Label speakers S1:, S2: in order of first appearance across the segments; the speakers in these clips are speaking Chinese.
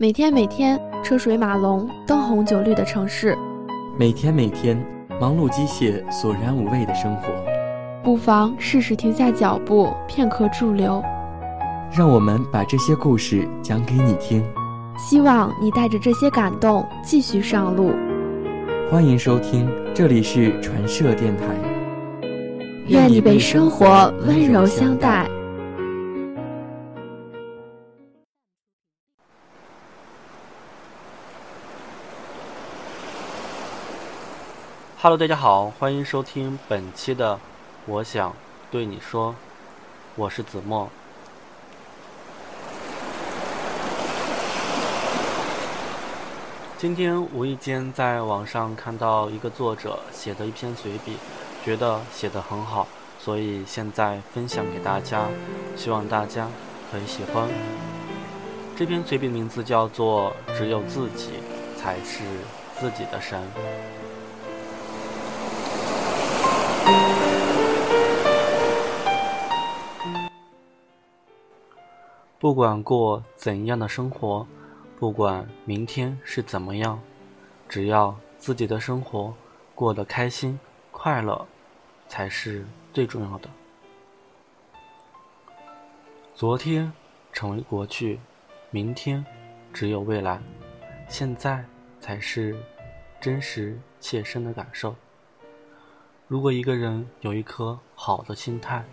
S1: 每天每天车水马龙、灯红酒绿的城市，
S2: 每天每天忙碌机械、索然无味的生活，
S1: 不妨试试停下脚步，片刻驻留。
S2: 让我们把这些故事讲给你听，
S1: 希望你带着这些感动继续上路。
S2: 欢迎收听，这里是传社电台。
S1: 愿你被生活温柔相待。
S3: Hello，大家好，欢迎收听本期的《我想对你说》，我是子墨。今天无意间在网上看到一个作者写的一篇随笔，觉得写得很好，所以现在分享给大家，希望大家可以喜欢。这篇随笔的名字叫做《只有自己才是自己的神》。不管过怎样的生活，不管明天是怎么样，只要自己的生活过得开心、快乐，才是最重要的。昨天成为过去，明天只有未来，现在才是真实切身的感受。如果一个人有一颗好的心态，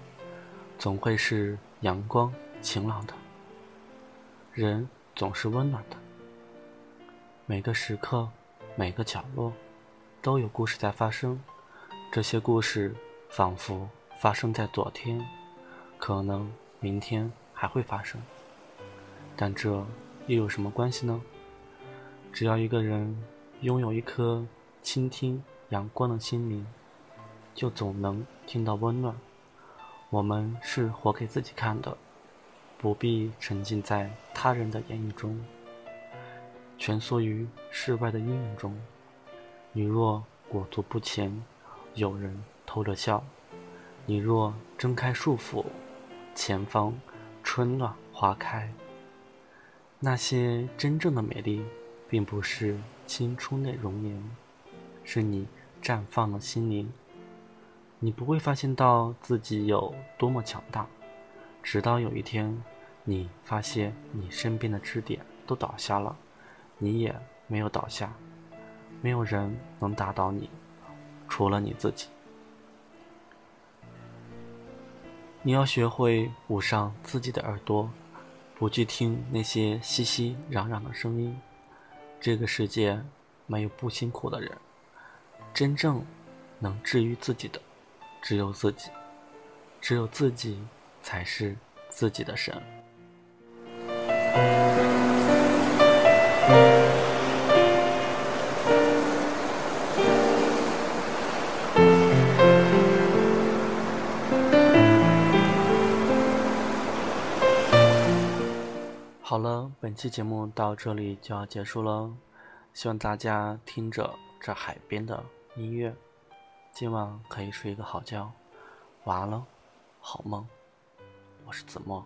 S3: 总会是阳光晴朗的。人总是温暖的，每个时刻，每个角落，都有故事在发生。这些故事仿佛发生在昨天，可能明天还会发生。但这又有什么关系呢？只要一个人拥有一颗倾听阳光的心灵，就总能听到温暖。我们是活给自己看的。不必沉浸在他人的言语中，蜷缩于世外的阴影中。你若裹足不前，有人偷着笑；你若挣开束缚，前方春暖花开。那些真正的美丽，并不是青春的容颜，是你绽放的心灵。你不会发现到自己有多么强大。直到有一天，你发现你身边的支点都倒下了，你也没有倒下，没有人能打倒你，除了你自己。你要学会捂上自己的耳朵，不去听那些熙熙攘攘的声音。这个世界没有不辛苦的人，真正能治愈自己的，只有自己，只有自己。才是自己的神。好了，本期节目到这里就要结束了，希望大家听着这海边的音乐，今晚可以睡一个好觉，晚安了，好梦。我是子墨。